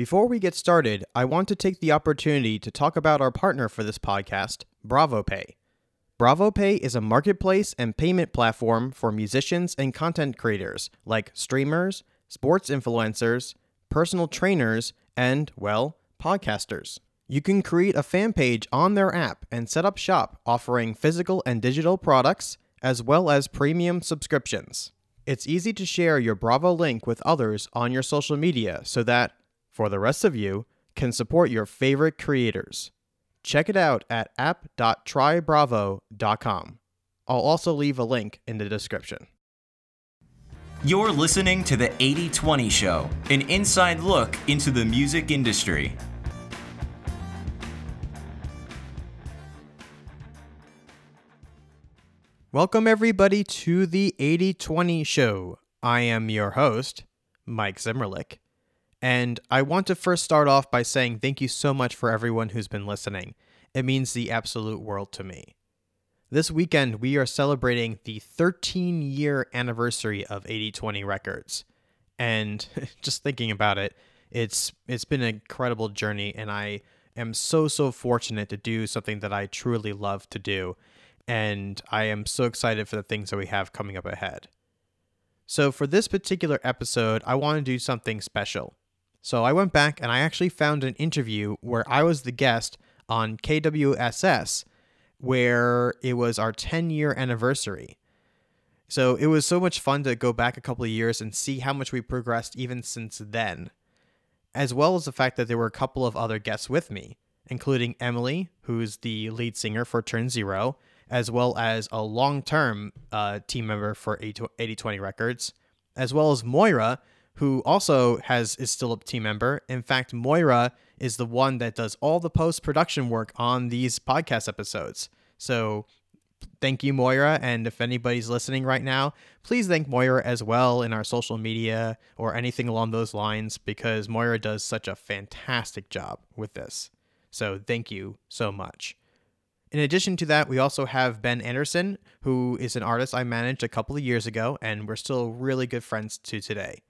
Before we get started, I want to take the opportunity to talk about our partner for this podcast, BravoPay. BravoPay is a marketplace and payment platform for musicians and content creators like streamers, sports influencers, personal trainers, and, well, podcasters. You can create a fan page on their app and set up shop offering physical and digital products as well as premium subscriptions. It's easy to share your Bravo link with others on your social media so that, for the rest of you, can support your favorite creators. Check it out at app.trybravo.com. I'll also leave a link in the description. You're listening to the 8020 Show, an inside look into the music industry. Welcome, everybody, to the 8020 Show. I am your host, Mike Zimmerlich. And I want to first start off by saying thank you so much for everyone who's been listening. It means the absolute world to me. This weekend, we are celebrating the 13 year anniversary of 8020 Records. And just thinking about it, it's it's been an incredible journey and I am so so fortunate to do something that I truly love to do and I am so excited for the things that we have coming up ahead. So, for this particular episode, I want to do something special. So, I went back and I actually found an interview where I was the guest on KWSS, where it was our 10 year anniversary. So, it was so much fun to go back a couple of years and see how much we progressed even since then, as well as the fact that there were a couple of other guests with me, including Emily, who's the lead singer for Turn Zero, as well as a long term uh, team member for 8020 Records, as well as Moira, who also has is still a team member. In fact, Moira is the one that does all the post production work on these podcast episodes. So thank you, Moira. And if anybody's listening right now, please thank Moira as well in our social media or anything along those lines because Moira does such a fantastic job with this. So thank you so much. In addition to that, we also have Ben Anderson, who is an artist I managed a couple of years ago, and we're still really good friends to today.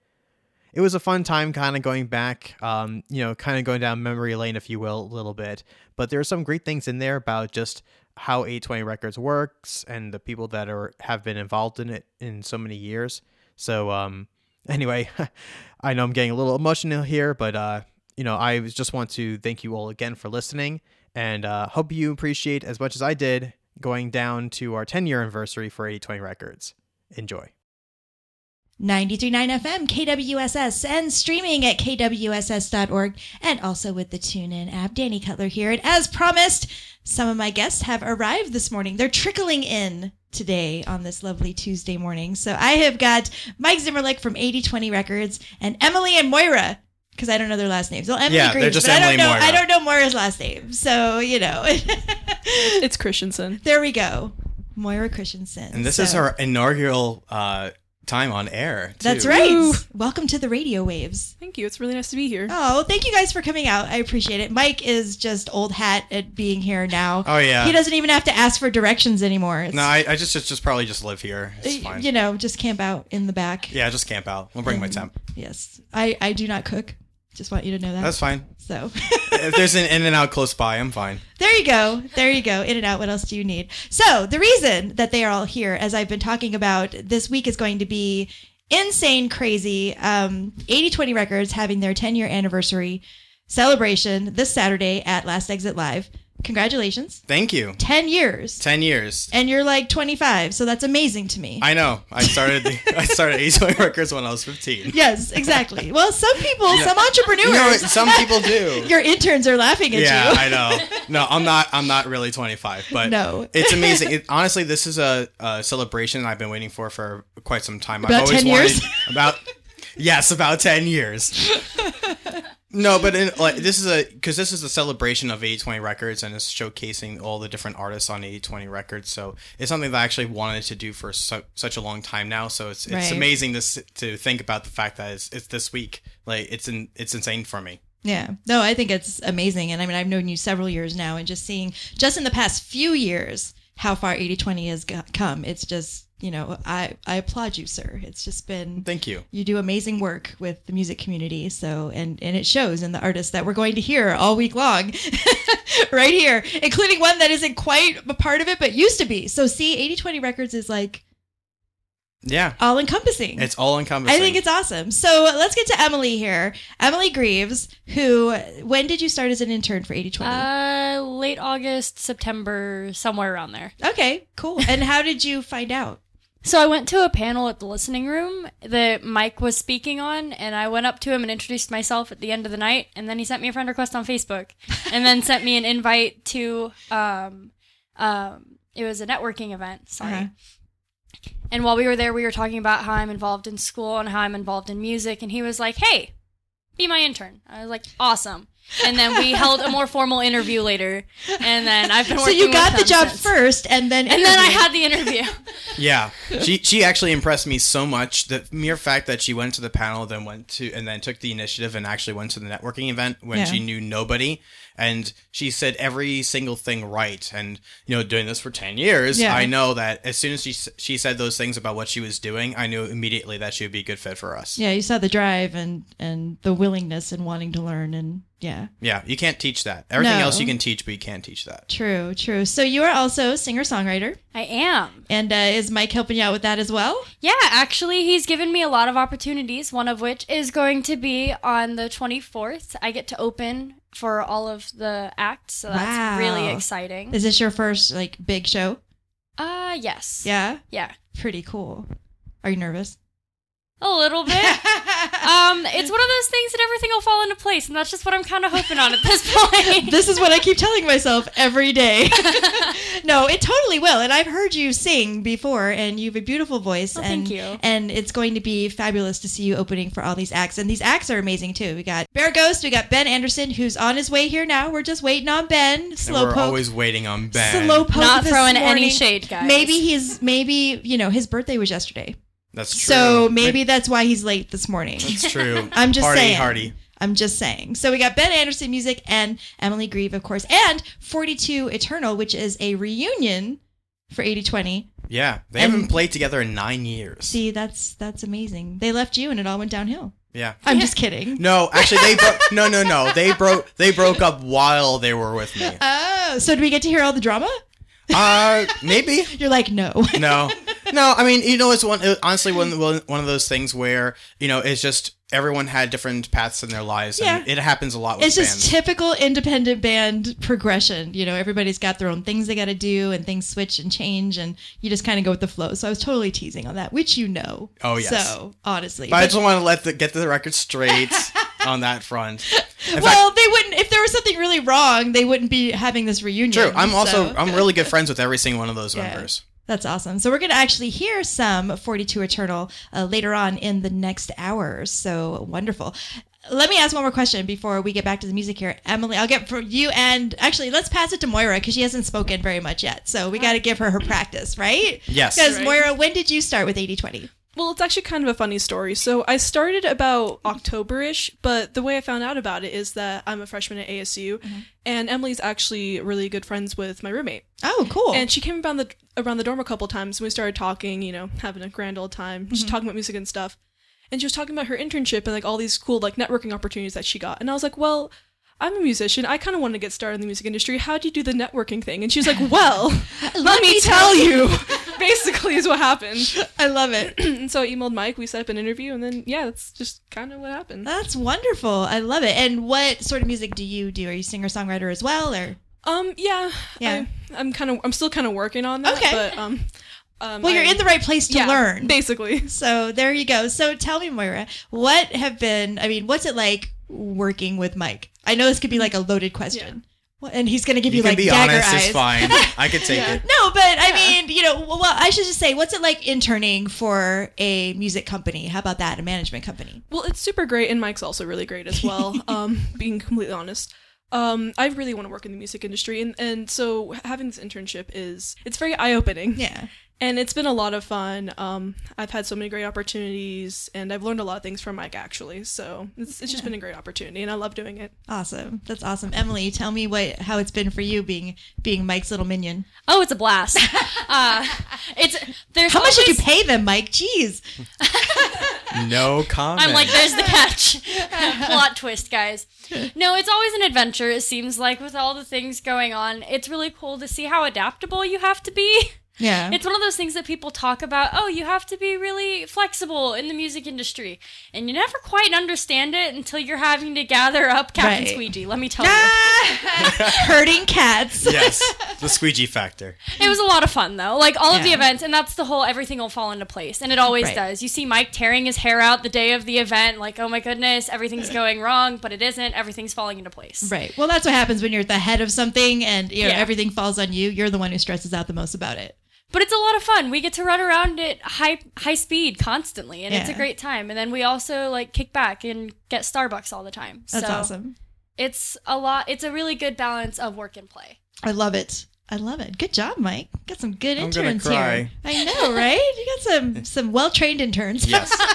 It was a fun time kind of going back, um, you know, kind of going down memory lane, if you will, a little bit. But there are some great things in there about just how 8020 Records works and the people that are have been involved in it in so many years. So, um, anyway, I know I'm getting a little emotional here, but uh, you know, I just want to thank you all again for listening and uh, hope you appreciate as much as I did going down to our 10 year anniversary for 8020 Records. Enjoy. 93.9 FM, KWSS, and streaming at kwss.org, and also with the TuneIn app. Danny Cutler here. And as promised, some of my guests have arrived this morning. They're trickling in today on this lovely Tuesday morning. So I have got Mike Zimmerlich from 8020 Records and Emily and Moira because I don't know their last names. Well, Emily Yeah, Greaves, they're just but I Emily don't know. Moira. I don't know Moira's last name, so you know. It's Christensen. there we go, Moira Christensen. And this So- is our inaugural uh, time on air. Too. That's right. Woo. Welcome to the radio waves. Thank you. It's really nice to be here. Oh, thank you guys for coming out. I appreciate it. Mike is just old hat at being here now. Oh, yeah. He doesn't even have to ask for directions anymore. It's, No, I, I just, just just probably just live here. It's fine. You know, just camp out in the back. yeah, just camp out. We'll bring my um, temp. Yes. I, I do not cook. Just want you to know that. That's fine. so if there's an in and out close by, I'm fine. there you go. There you go. In and out. What else do you need? So the reason that they are all here, as I've been talking about, this week is going to be insane, crazy. Um, 8020 Records having their 10 year anniversary celebration this Saturday at Last Exit Live. Congratulations. Thank you. 10 years. Ten years. And you're like 25, so that's amazing to me. I know. I started the, I started 8020 Records when I was 15. yes, exactly. Well, some people, some entrepreneurs, You know? Some people do. your interns are laughing at yeah, you. Yeah, I know. No, I'm not. I'm not really 25, but No. it's amazing. It, honestly, this is a, a celebration I've been waiting for for quite some time. About I've always 10 years? wanted about yes, about 10 years. No, but in, like this is a because this is a celebration of 8020 Records and it's showcasing all the different artists on 8020 Records. So it's something that I actually wanted to do for so, such a long time now. So it's it's Right. amazing to to think about the fact that it's, it's this week. Like it's in it's insane for me. Yeah. No, I think it's amazing. And I mean, I've known you several years now, and just seeing, just in the past few years, how far 80 20 has come, it's just you know, I I applaud you, sir. It's just been Thank you. you do amazing work with the music community. So and and it shows in the artists that we're going to hear all week long, right here, including one that isn't quite a part of it but used to be. So see, 8020 Records is like Yeah. all encompassing. It's all encompassing. I think it's awesome. So let's get to Emily here. Emily Greaves, who when did you start as an intern for 8020? Uh, late August, September, somewhere around there. okay, cool. And how did you find out? So I went to a panel at the listening room that Mike was speaking on, and I went up to him and introduced myself at the end of the night, and then he sent me a friend request on Facebook, and then sent me an invite to um, um, it was a networking event. Sorry. Uh-huh. And while we were there, we were talking about how I'm involved in school and how I'm involved in music, and he was like, "Hey, be my intern." I was like, "Awesome." And then we held a more formal interview later, and then I've been So working. you with got the them job since. first, and then and then I had the interview. Yeah, she she actually impressed me so much. The mere fact that she went to the panel, then went to and then took the initiative and actually went to the networking event when Yeah. she knew nobody, and she said every single thing right. And you know, doing this for ten years, Yeah. I know that as soon as she she said those things about what she was doing, I knew immediately that she would be a good fit for us. Yeah, you saw the drive and and the willingness and wanting to learn and yeah. Yeah, you can't teach that. Everything No. else you can teach, but you can't teach that. True, true. So you are also singer songwriter, I am. and uh, is Mike helping you out with that as well? Yeah, actually, he's given me a lot of opportunities, one of which is going to be on the 24th. I get to open for all of the acts, so that's Wow. really exciting. Is this your first like big show? Uh, yes. Yeah, Yeah. pretty cool. Are you nervous? A little bit. um, it's one of those things that everything will fall into place, and that's just what I'm kind of hoping on at this point. this is what I keep telling myself every day. no, it totally will. And I've heard you sing before, and you have a beautiful voice. Oh, and, thank you. And it's going to be fabulous to see you opening for all these acts. And these acts are amazing too. We got Bear Ghost, we got Ben Anderson, who's on his way here now. We're just waiting on Ben. And we're poke. always waiting on Ben. Slow poke Not this throwing any shade, guys. Maybe he's maybe you know his birthday was yesterday, That's true. so maybe that's why he's late this morning. that's true. I'm just Party saying. hardy. I'm just saying. So we got Ben Anderson music and Emily Grieve, of course, and 42 Eternal, which is a reunion for 8020. Yeah, they And- haven't played together in nine years. See, that's that's amazing. They left you and it all went downhill. Yeah. I'm just kidding. No, actually, they broke. no, no, no. They broke. They broke up while they were with me. Oh, so do we get to hear all the drama? Uh, maybe. You're like, no. No, no. I mean, you know, it's one. Honestly, one one of those things where you know it's just everyone had different paths in their lives, and Yeah. it happens a lot with It's just typical independent band progression. You know, everybody's got their own things they got to do, and things switch and change, and you just kind of go with the flow. So I was totally teasing on that, which you know. Oh, yes. So honestly, but I just want to let the get the record straight on that front. In fact, well, they wouldn't. If there was something really wrong, they wouldn't be having this reunion. true. I'm also so- I'm really good friends with every single one of those Yeah. members. That's awesome. So we're going to actually hear some 42 Eternal uh, later on in the next hour. So wonderful. Let me ask one more question before we get back to the music here. Emily, I'll get for you and actually let's pass it to Moira because she hasn't spoken very much yet. So we got to give her her practice, right? Yes. Because Right. Moira, when did you start with 8020? Well, it's actually kind of a funny story. So I started about October-ish, but the way I found out about it is that I'm a freshman at ASU, mm-hmm. and Emily's actually really good friends with my roommate. Oh, cool. And she came around the around the dorm a couple times, and we started talking. You know, having a grand old time, just mm-hmm. talking about music and stuff. And she was talking about her internship and like all these cool like networking opportunities that she got. And I was like, well. I'm a musician. I kind of want to get started in the music industry. How do you do the networking thing? And she was like, "Well, let me tell you." Basically, is what happened. I love it. and so I emailed Mike. We set up an interview, and then yeah, that's just kind of what happened. That's wonderful. I love it. And what sort of music do you do? Are you singer songwriter as well, or? Um, yeah, Yeah. I, I'm kind of, I'm still kind of working on that. Okay. but um, um Well, you're I- in the right place to yeah, learn. basically. So there you go. So tell me, Moira, what have been? I mean, what's it like working with Mike? I know this could be like a loaded question, What- and he's going to give you, You can like be dagger honest. eyes. It's fine. I could take Yeah. it. No, but I mean, you know, well, I should just say, what's it like interning for a music company? How about that, a management company? Well, it's super great, and Mike's also really great as well. um, being completely honest. Um, I really want to work in the music industry, and, and so having this internship is it's very eye opening. Yeah, and it's been a lot of fun. Um, I've had so many great opportunities, and I've learned a lot of things from Mike actually. So it's, it's just been a great opportunity, and I love doing it. Awesome. That's awesome. Emily, tell me what how it's been for you being being Mike's little minion. Oh, it's a blast. uh, it's there's How much did you always- pay them, Mike? Jeez. No comment. I'm like, there's the catch. Plot twist, guys. No, it's always an adventure, it seems like, with all the things going on. It's really cool to see how adaptable you have to be. Yeah. It's one of those things that people talk about. Oh, you have to be really flexible in the music industry. And you never quite understand it until you're having to gather up Captain Right. Squeegee, let me tell you. Hurting cats. yes, the squeegee factor. It was a lot of fun though. Like all of the events, and that's the whole everything will fall into place. And it always Right. does. You see Mike tearing his hair out the day of the event, like, oh my goodness, everything's going wrong, but it isn't. Everything's falling into place. Right. Well, that's what happens when you're at the head of something and you know Yeah. everything falls on you. You're the one who stresses out the most about it. But it's a lot of fun. We get to run around at high high speed constantly, and it's a great time. And then we also like kick back and get Starbucks all the time. That's so awesome. It's a lot. It's a really good balance of work and play. I love it. I love it. Good job, Mike. Got some good I'm gonna interns cry. here. I know, right? You got some some well trained interns. Yes,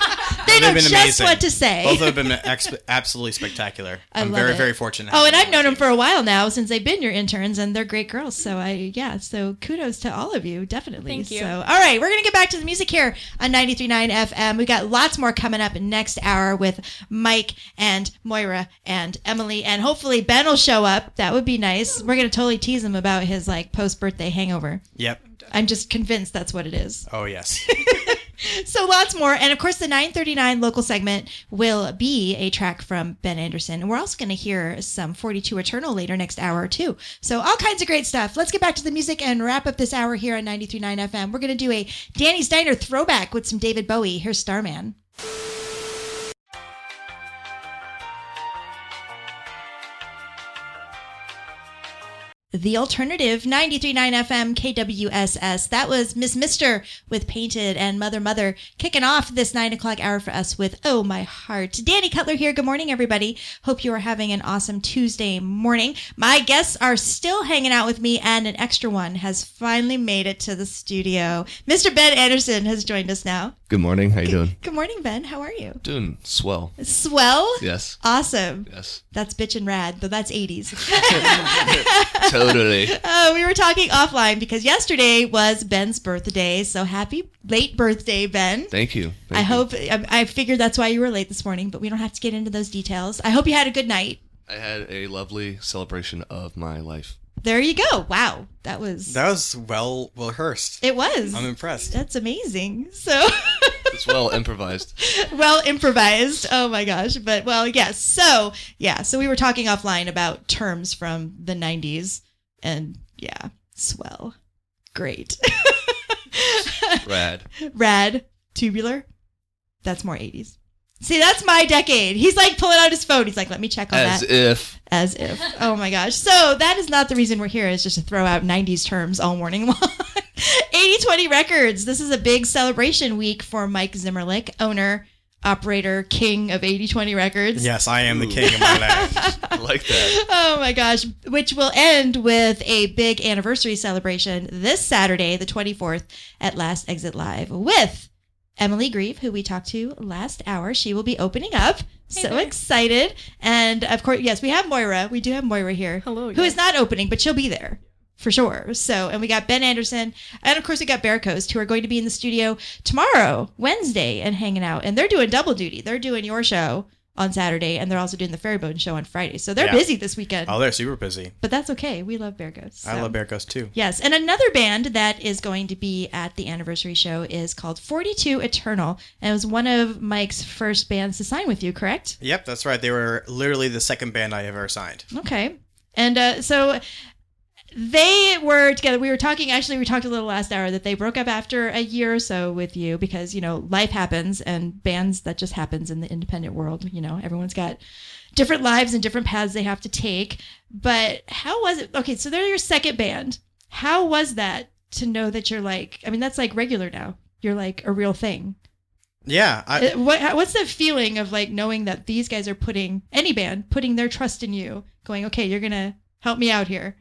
they know just amazing. what to say. both of them ex- absolutely spectacular. I I'm love very it. very fortunate. Oh, and I've known them for a while now since they've been your interns, and they're great girls. So I, yeah, so kudos to all of you, definitely. Thank you. So, all right, we're gonna get back to the music here on 93.9 FM. We got lots more coming up next hour with Mike and Moira and Emily, and hopefully Ben will show up. That would be nice. We're gonna totally tease him about his like post birthday hangover. Yep. I'm just convinced that's what it is. Oh yes. So lots more, and of course, the 939 local segment will be a track from Ben Anderson, and we're also going to hear some 42 Eternal later next hour too. So all kinds of great stuff. Let's get back to the music and wrap up this hour here on 93.9 FM. We're going to do a Danny's Diner throwback with some David Bowie. Here's Starman. The alternative 93.9 FM KWSS. That was Miss Mister with Painted and Mother Mother kicking off this nine o'clock hour for us with Oh My Heart. Danny Cutler here. Good morning, everybody. Hope you are having an awesome Tuesday morning. My guests are still hanging out with me, and an extra one has finally made it to the studio. Mr. Ben Anderson has joined us now. Good morning. How you doing? Good morning, Ben. How are you? Doing swell. Swell. Yes. Awesome. Yes. That's bitchin' rad, though that's 80s. Totally. Uh, we were talking offline because yesterday was Ben's birthday. So happy late birthday, Ben. Thank you. I you. hope I, I figured that's why you were late this morning, but we don't have to get into those details. I hope you had a good night. I had a lovely celebration of my life. There you go. Wow, that was That was well well rehearsed. it. Was I'm impressed. that's amazing. So It's well improvised. well improvised. Oh my gosh. But well, yes. So yeah. So we were talking offline about terms from the '90s, and yeah, swell, great. Rad. Rad, tubular. That's more 80s. See, that's my decade. He's like pulling out his phone. He's like, let me check on As that. As if. As if. Oh my gosh. So that is not the reason we're here, is just to throw out 90s terms all morning long. 8020 Records. This is a big celebration week for Mike Zimmerlich, owner, operator, king of 8020 Records. Yes, I am the king of my land. I like that. Oh my gosh, which will end with a big anniversary celebration this Saturday, the 24th, at Last Exit Live with Emily Grieve, who we talked to last hour. She will be opening up. so there. excited. And of course, yes, we have Moira. We do have Moira here. Hello, Who yes. is not opening, but she'll be there. For sure. So, and we got Ben Anderson, and of course we got Bear Ghost, who are going to be in the studio tomorrow, Wednesday, and hanging out. And they're doing double duty. They're doing your show on Saturday, and they're also doing the Ferrybone show on Friday. So they're Yeah. busy this weekend. Oh, they're super busy. But that's okay. We love Bear Ghosts. I love Bear Ghost too. Yes, and another band that is going to be at the anniversary show is called 42 Eternal, and it was one of Mike's first bands to sign with you, correct? Yep, that's right. They were literally the second band I ever signed. Okay. And uh, so they were together. We were talking, actually, we talked a little last hour that they broke up after a year or so with you because, you know, life happens and bands that just happens in the independent world. You know, everyone's got different lives and different paths they have to take. But how was it? Okay, so they're your second band. How was that to know that you're like, I mean, that's like regular now. You're like a real thing. Yeah, I, Uh, What, what's the feeling of like knowing that these guys are putting any band putting their trust in you, going, okay, you're gonna help me out here.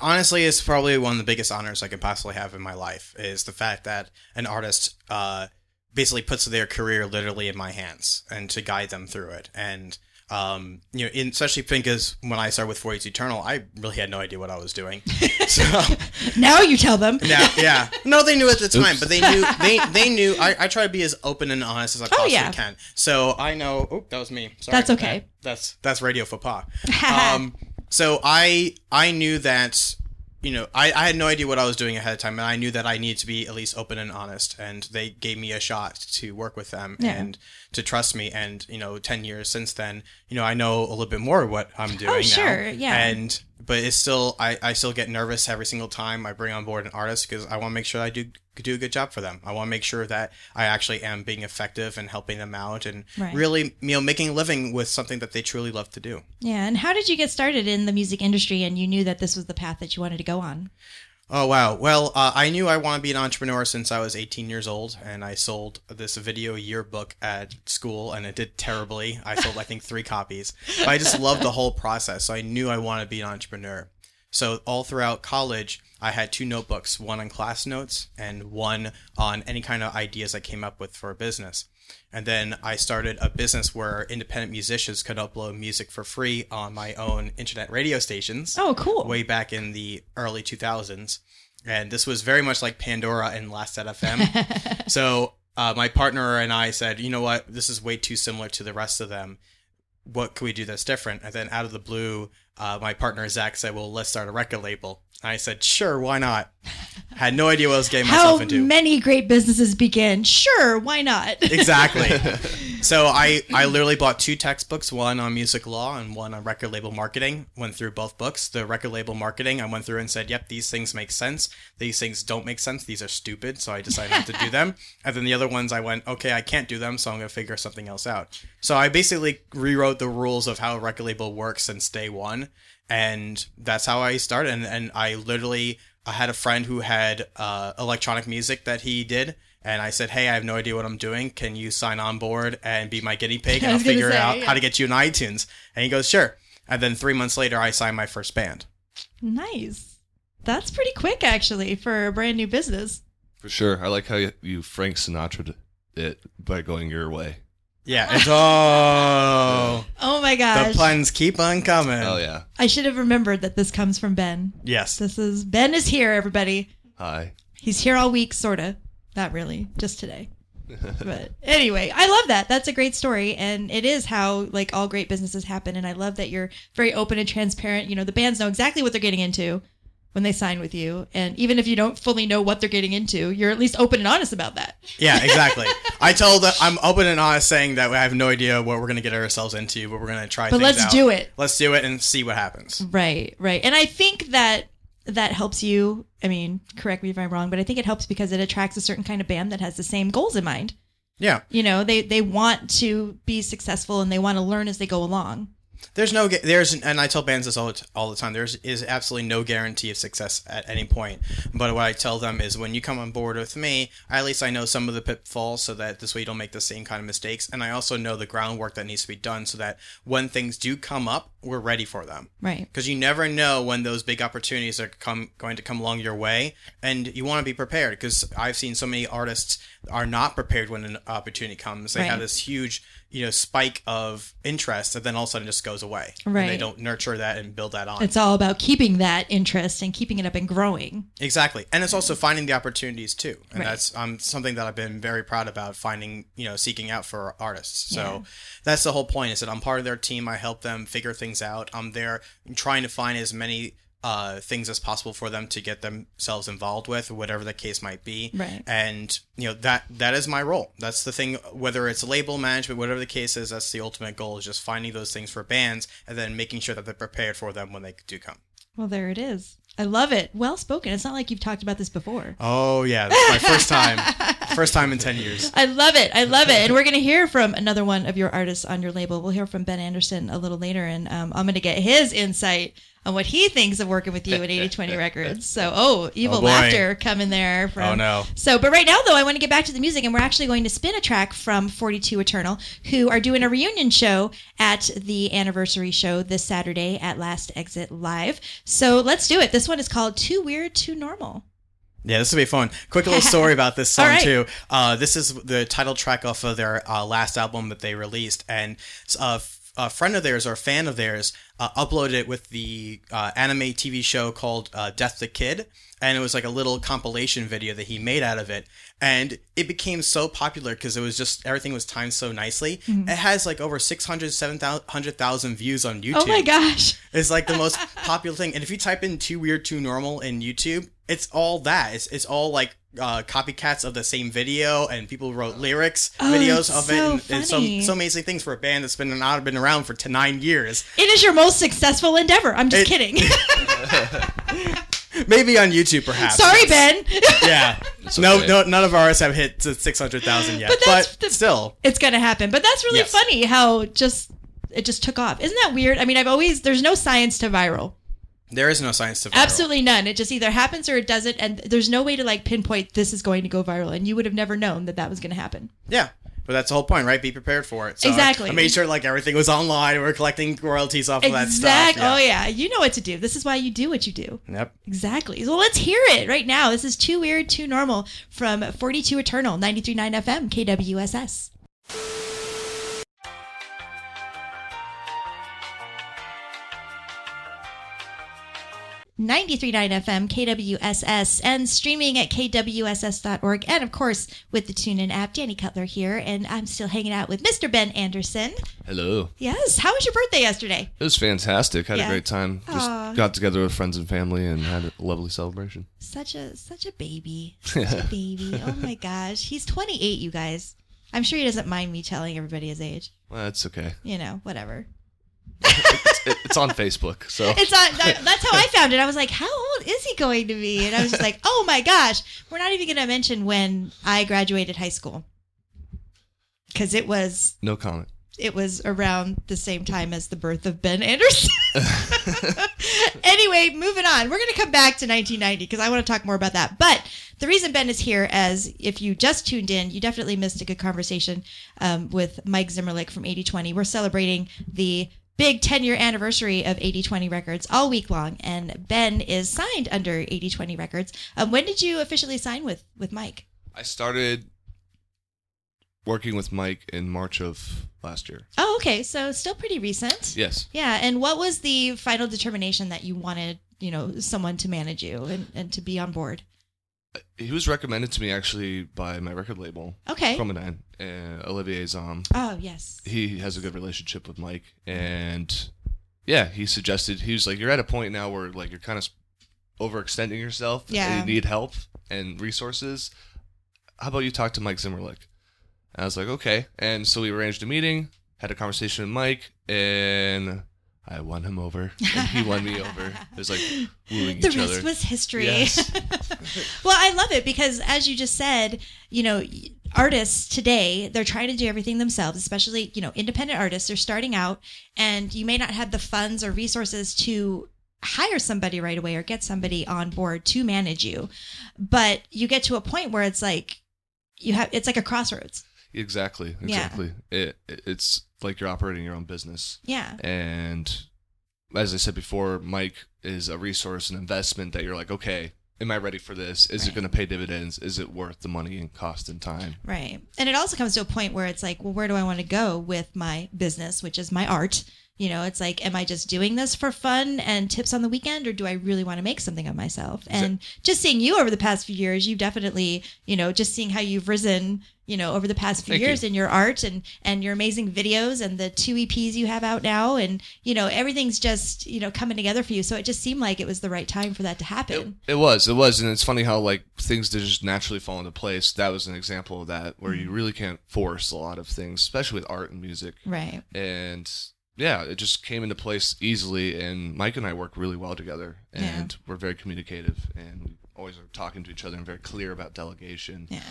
Honestly it's probably one of the biggest honors i could possibly have in my life is the fact that an artist uh, basically puts their career literally in my hands and to guide them through it and um, you know, in, especially because when I started with 42 Eternal, I really had no idea what I was doing. so Now you tell them. now, yeah, no, they knew at the time, but they knew they they knew. I, I try to be as open and honest as I possibly Oh, yeah. can. So I know. Oh, that was me. Sorry. That's okay. That- that's that's radio faux pas. um, so I I knew that you know I, I had no idea what I was doing ahead of time, and I knew that I needed to be at least open and honest. And they gave me a shot to work with them Yeah. and to trust me. And you know, ten years since then, you know, I know a little bit more what I'm oh, doing. Oh, sure, yeah. And but it's still I, I still get nervous every single time I bring on board an artist because I want to make sure I do do a good job for them. I want to make sure that I actually am being effective and helping them out and Right. really you know making a living with something that they truly love to do. Yeah. And how did you get started in the music industry and you knew that this was the path that you wanted to go on? Oh wow! Well, uh, I knew I want to be an entrepreneur since I was 18 years old, and I sold this video yearbook at school, and it did terribly. I sold I think three copies, but I just loved the whole process, so I knew I wanted to be an entrepreneur. So all throughout college, I had two notebooks: one on class notes and one on any kind of ideas I came up with for a business. And then I started a business where independent musicians could upload music for free on my own internet radio stations Oh, cool. way back in the early 2000s. And this was very much like Pandora and Last FM. so uh, my partner and I said, you know what, this is way too similar to the rest of them. What can we do that's different? And then out of the blue, uh, my partner Zach said, well, let's start a record label. I said, sure, why not? Had no idea what I was getting How myself into. many great businesses begin? Sure, why not? exactly. so I I literally bought two textbooks, one on music law and one on record label marketing. Went through both books. The record label marketing, I went through and said, "Yep, these things make sense. These things don't make sense. These are stupid." So I decided not to do them. And then the other ones, I went, "Okay, I can't do them, so I'm gonna figure something else out." So I basically rewrote the rules of how a record label works since day one, and that's how I started. And, and I literally I had a friend who had uh, electronic music that he did. And I said, "Hey, I have no idea what I'm doing. Can you sign on board and be my guinea pig, and I I'll figure say, out yeah. how to get you on iTunes?" And he goes, "Sure." And then three months later, I signed my first band. nice. That's pretty quick, actually, for a brand new business. For sure. I like how you, you Frank Sinatra it by going your way. Yeah, it's oh, Oh my gosh. the gosh. puns keep on coming. Oh yeah. I should have remembered that this comes from Ben. Yes, This is Ben is here, everybody. Hi. He's here all week, sorta. Not really, just today. but anyway, I love that. That's a great story, and it is how like all great businesses happen. And I love that you're very open and transparent. You know, the bands know exactly what they're getting into when they sign with you, and even if you don't fully know what they're getting into, you're at least open and honest about that. yeah, exactly. I told that I'm open and honest, saying that I have no idea what we're gonna get ourselves into, but we're gonna try. But let's out. do it. Let's do it and see what happens. Right, right. And I think that that helps you. I mean, correct me if I'm wrong, but I think it helps because it attracts a certain kind of band that has the same goals in mind. Yeah, You know, they they want to be successful and they want to learn as they go along. There's no there's and I tell bands this all the, all the time. There's is absolutely no guarantee of success at any point. But what I tell them is when you come on board with me, at least I know some of the pitfalls, so that this way you don't make the same kind of mistakes. And I also know the groundwork that needs to be done, so that when things do come up, we're ready for them. Right. because you never know when those big opportunities are come going to come along your way and you want to be prepared because i've seen so many artists are not prepared when an opportunity comes they Right. have this huge you know spike of interest and then all of a sudden just goes away and Right. they don't nurture that and build that on It's all about keeping that interest and keeping it up and growing. exactly and it's also finding the opportunities too and Right. that's um, something that i've been very proud about finding you know seeking out for artists so Yeah. that's the whole point is that i'm part of their team i help them figure things out i'm there trying to find as many uh, things as possible for them to get themselves involved with whatever the case might be Right. and you know that that is my role that's the thing whether it's label management whatever the case is that's the ultimate goal is just finding those things for bands and then making sure that they're prepared for them when they do come Well, there it is. I love it. Well spoken. It's not like you've talked about this before. Oh yeah, that's my first time. First time in 10 years. I love it. I love it. And we're going to hear from another one of your artists on your label. We'll hear from Ben Anderson a little later, and um, I'm going to get his insight on what he thinks of working with you at 8020 Records. So, oh, evil Oh, laughter coming there. From, Oh, no. So, but right now, though, I want to get back to the music, and we're actually going to spin a track from 42 Eternal, who are doing a reunion show at the anniversary show this Saturday at Last Exit Live. So let's do it. This one is called Too Weird, Too Normal. Yeah, this will be fun. Quick little story about this song right. too. Uh, this is the title track off of their uh, last album that they released, and uh, a friend of theirs or a fan of theirs uh, uploaded it with the uh, anime TV show called uh, Death the Kid, and it was like a little compilation video that he made out of it, and it became so popular because it was just everything was timed so nicely. Mm-hmm. It has like over 600, 700,000 views on YouTube. Oh my gosh. It's like the most popular thing. And if you type in too weird, too normal in YouTube, it's all that. It's, it's all like uh, copycats of the same video and people wrote lyrics, Oh, videos that's of it. and, and so, so amazing things for a band that's been not been around for t- nine years. It is your most successful endeavor. I'm just It- kidding. Maybe on YouTube, perhaps. Sorry, Ben. Yeah. no, okay. no, none of ours have hit to 600,000 yet. But But, the- still. it's gonna happen. But that's really Yes. funny how just it just took off. Isn't that weird? I mean, I've always there's no science to viral. There is no science to viral. Absolutely none. It just either happens or it doesn't, and there's no way to like pinpoint this is going to go viral, and you would have never known that that was going to happen. Yeah. But that's the whole point, right? Be prepared for it. So Exactly. I, made sure like everything was online. We are collecting royalties off of that stuff. Exactly. Oh yeah, you know what to do. This is why you do what you do. Yep. Exactly. So let's hear it right now. This is Too Weird, Too Normal from 42 Eternal, 93.9 FM, KWSS. 93.9 FM, KWSS, and streaming at kwss.org. And of course, with the TuneIn app, Danny Cutler here. And I'm still hanging out with Mr. Ben Anderson. Hello. Yes. How was your birthday yesterday? It was fantastic. Had Yeah. a great time. Just got together with friends and family and had a lovely celebration. Such a such a baby. Such a baby. Oh my gosh. He's 28, you guys. I'm sure he doesn't mind me telling everybody his age. Well, that's okay. You know, whatever. It, it's on Facebook, so It's on. That, that's how I found it. I was like, "How old is he going to be?" And I was just like, "Oh my gosh!" We're not even going to mention when I graduated high school because it was no comment. it was around the same time as the birth of Ben Anderson. anyway, moving on. We're going to come back to 1990 because I want to talk more about that. But the reason Ben is here, as if you just tuned in, you definitely missed a good conversation um, with Mike Zimmerlich from 8020. We're celebrating the big 10 year anniversary of 8020 Records all week long, and Ben is signed under 8020 Records. Um, when did you officially sign with with Mike? I started working with Mike in March of last year. Oh, okay. So still pretty recent. Yes. Yeah, and what was the final determination that you wanted, you know, someone to manage you and, and to be on board? He was recommended to me actually by my record label, Okay. Promenade, uh, Olivier Zom. oh, yes. He has a good relationship with Mike, and yeah, he suggested he was like, "You're at a point now where like you're kind of overextending yourself, Yeah. and you need help and resources. How about you talk to Mike Zimmerlich?" I was like, "Okay," and so we arranged a meeting, had a conversation with Mike, and I won him over, and he won me over. It was like wooing The each rest was history. Yes. well, I love it because, as you just said, you know, artists today they're trying to do everything themselves, especially you know independent artists. They're starting out, and you may not have the funds or resources to hire somebody right away or get somebody on board to manage you, but you get to a point where it's like you have it's like a crossroads. Exactly, Yeah. exactly. It, it it's like you're operating your own business. Yeah. And as I said before, Mike is a resource, an investment that you're like, okay, am I ready for this? Is it going to pay dividends? Is it worth the money and cost and time? Right. And it also comes to a point where it's like, well, where do I want to go with my business, which is my art? You know, it's like, am I just doing this for fun and tips on the weekend, or do I really want to make something of myself? And just seeing you over the past few years, you've definitely, you know, just seeing how you've risen, you know, over the past few Thank years you. in your art and and your amazing videos and the two EPs you have out now, and you know, everything's just you know coming together for you. So it just seemed like it was the right time for that to happen. It was, it was, and it's funny how like things just naturally fall into place. That was an example of that, where you mm-hmm. really can't force a lot of things, especially with art and music. right. And yeah, it just came into place easily. And Mike and I work really well together, Yeah. and we're very communicative, and we always are talking to each other and very clear about delegation. Yeah.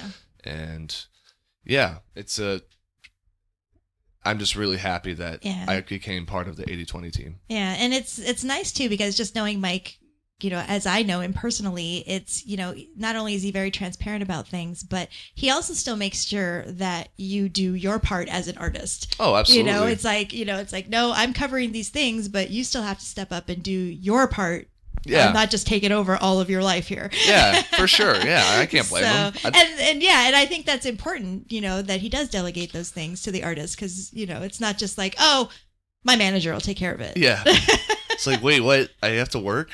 and yeah, it's a. I'm just really happy that Yeah. I became part of the 80-20 team. Yeah, and it's it's nice too because just knowing Mike, you know, as I know him personally, it's you know, not only is he very transparent about things, but he also still makes sure that you do your part as an artist. Oh, absolutely. You know, it's like you know, it's like no, I'm covering these things, but you still have to step up and do your part. Yeah. uh, not just taking over all of your life here. yeah, for sure. Yeah, I can't blame so, him. I- and and yeah, and I think that's important, you know, that he does delegate those things to the artist because you know it's not just like oh, my manager will take care of it. yeah. It's like, wait, what? I have to work,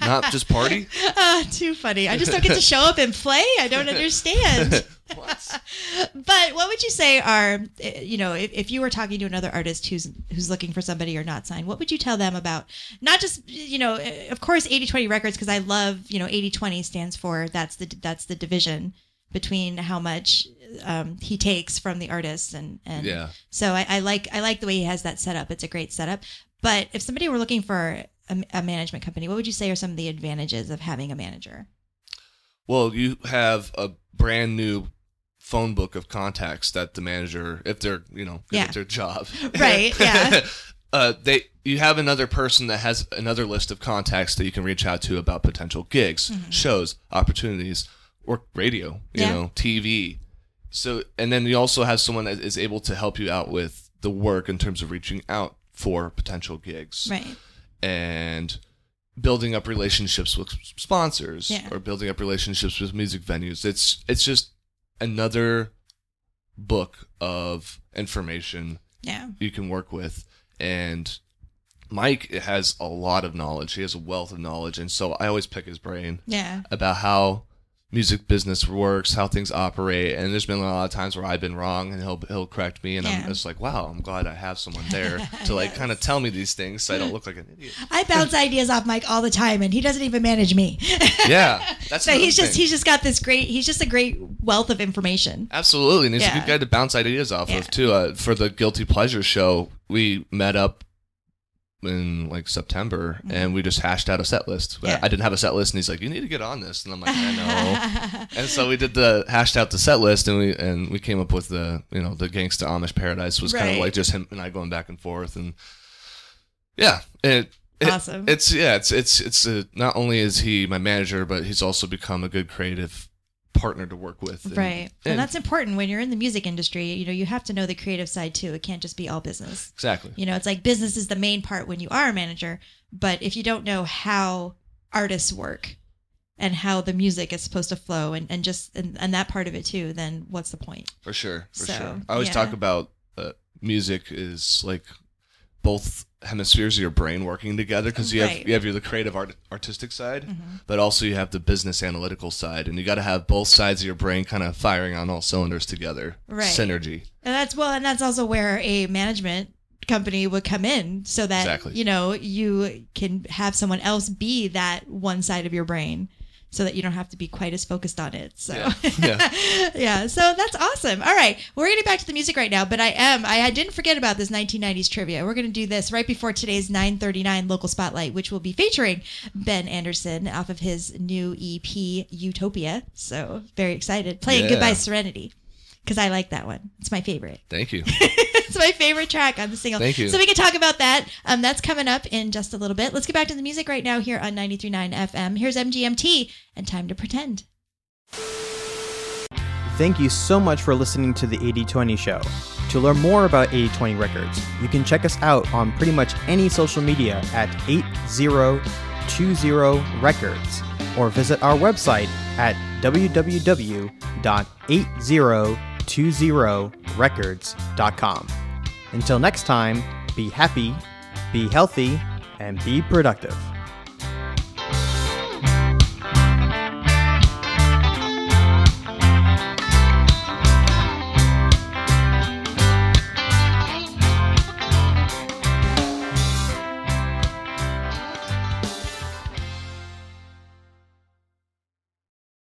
not just party. Ah, too funny. I just don't get to show up and play. I don't understand. what? but what would you say are, eh, you know, if, if you were talking to another artist who's who's looking for somebody or not signed, what would you tell them about not just, you know, eh, of course 80/20 records because I love, you know, 80/20 stands for that's the that's the division between how much um, he takes from the artist and and Yeah. so I, I like I like the way he has that set up. It's a great setup. But if somebody were looking for a, a management company, what would you say are some of the advantages of having a manager? Well, you have a brand new phone book of contacts that the manager, if they're you know good Yeah. at their job, Right, yeah. uh, they you have another person that has another list of contacts that you can reach out to about potential gigs, shows, opportunities, or radio, you Mm-hmm. Yeah. know, TV. So, and then you also have someone that is able to help you out with the work in terms of reaching out for potential gigs Right. and building up relationships with sponsors Yeah. or building up relationships with music venues. It's it's just another book of information Yeah. you can work with and Mike has a lot of knowledge. He has a wealth of knowledge and so I always pick his brain Yeah. about how music business works, how things operate, and there's been a lot of times where I've been wrong, and he'll he'll correct me, and Yeah. I'm just like, wow, I'm glad I have someone there to like kind of tell me these things, so I don't look like an idiot. I bounce ideas off Mike all the time, and he doesn't even manage me. Yeah, that's so he's just thing. he's just got this great. He's just a great wealth of information. absolutely, and he's Yeah. a good guy to bounce ideas off Yeah. of too. Uh, for the Guilty Pleasure show, we met up in like September, and we just hashed out a set list. Mm-hmm. Yeah. I didn't have a set list, and he's like, "You need to get on this," and I'm like, "I know." and so we did the hashed out the set list, and we and we came up with the you know the Gangsta Amish Paradise was kind of like just him and I going back and forth, and yeah, it. it- Awesome. It's yeah. It's it's it's uh not only is he my manager, but he's also become a good creative partner to work with. and- right, and that's important when you're in the music industry. You know, you have to know the creative side too. It can't just be all business. exactly. You know, it's like business is the main part when you are a manager, but if you don't know how artists work and how the music is supposed to flow and, and just and, and that part of it too, then what's the point? For sure, for So, sure. I always yeah. talk about uh, music is like both hemispheres of your brain working together because you Right. Mm-hmm. have you have your the creative art, artistic side, but also you have the business analytical side, and you got to have both sides of your brain kind of firing on all cylinders together. Right. Synergy. And that's well, and that's also where a management company would come in so that Exactly. you know you can have someone else be that one side of your brain so that you don't have to be quite as focused on it so Yeah. Yeah. yeah so that's awesome all right we're getting back to the music right now but i am i, I didn't forget about this 1990s trivia we're going to do this right before today's 939 local spotlight which will be featuring ben anderson off of his new ep utopia so very excited playing Yeah. goodbye serenity because i like that one it's my favorite Thank you. it's my favorite track on the single. Thank you. So we can talk about that. Um, that's coming up in just a little bit. Let's get back to the music right now here on 93.9 FM. Here's MGMT and Time to Pretend. Thank you so much for listening to the 8020 show. To learn more about 8020 Records, you can check us out on pretty much any social media at 8020 Records or visit our website at www.8020records.com. Until next time, be happy, be healthy, and be productive.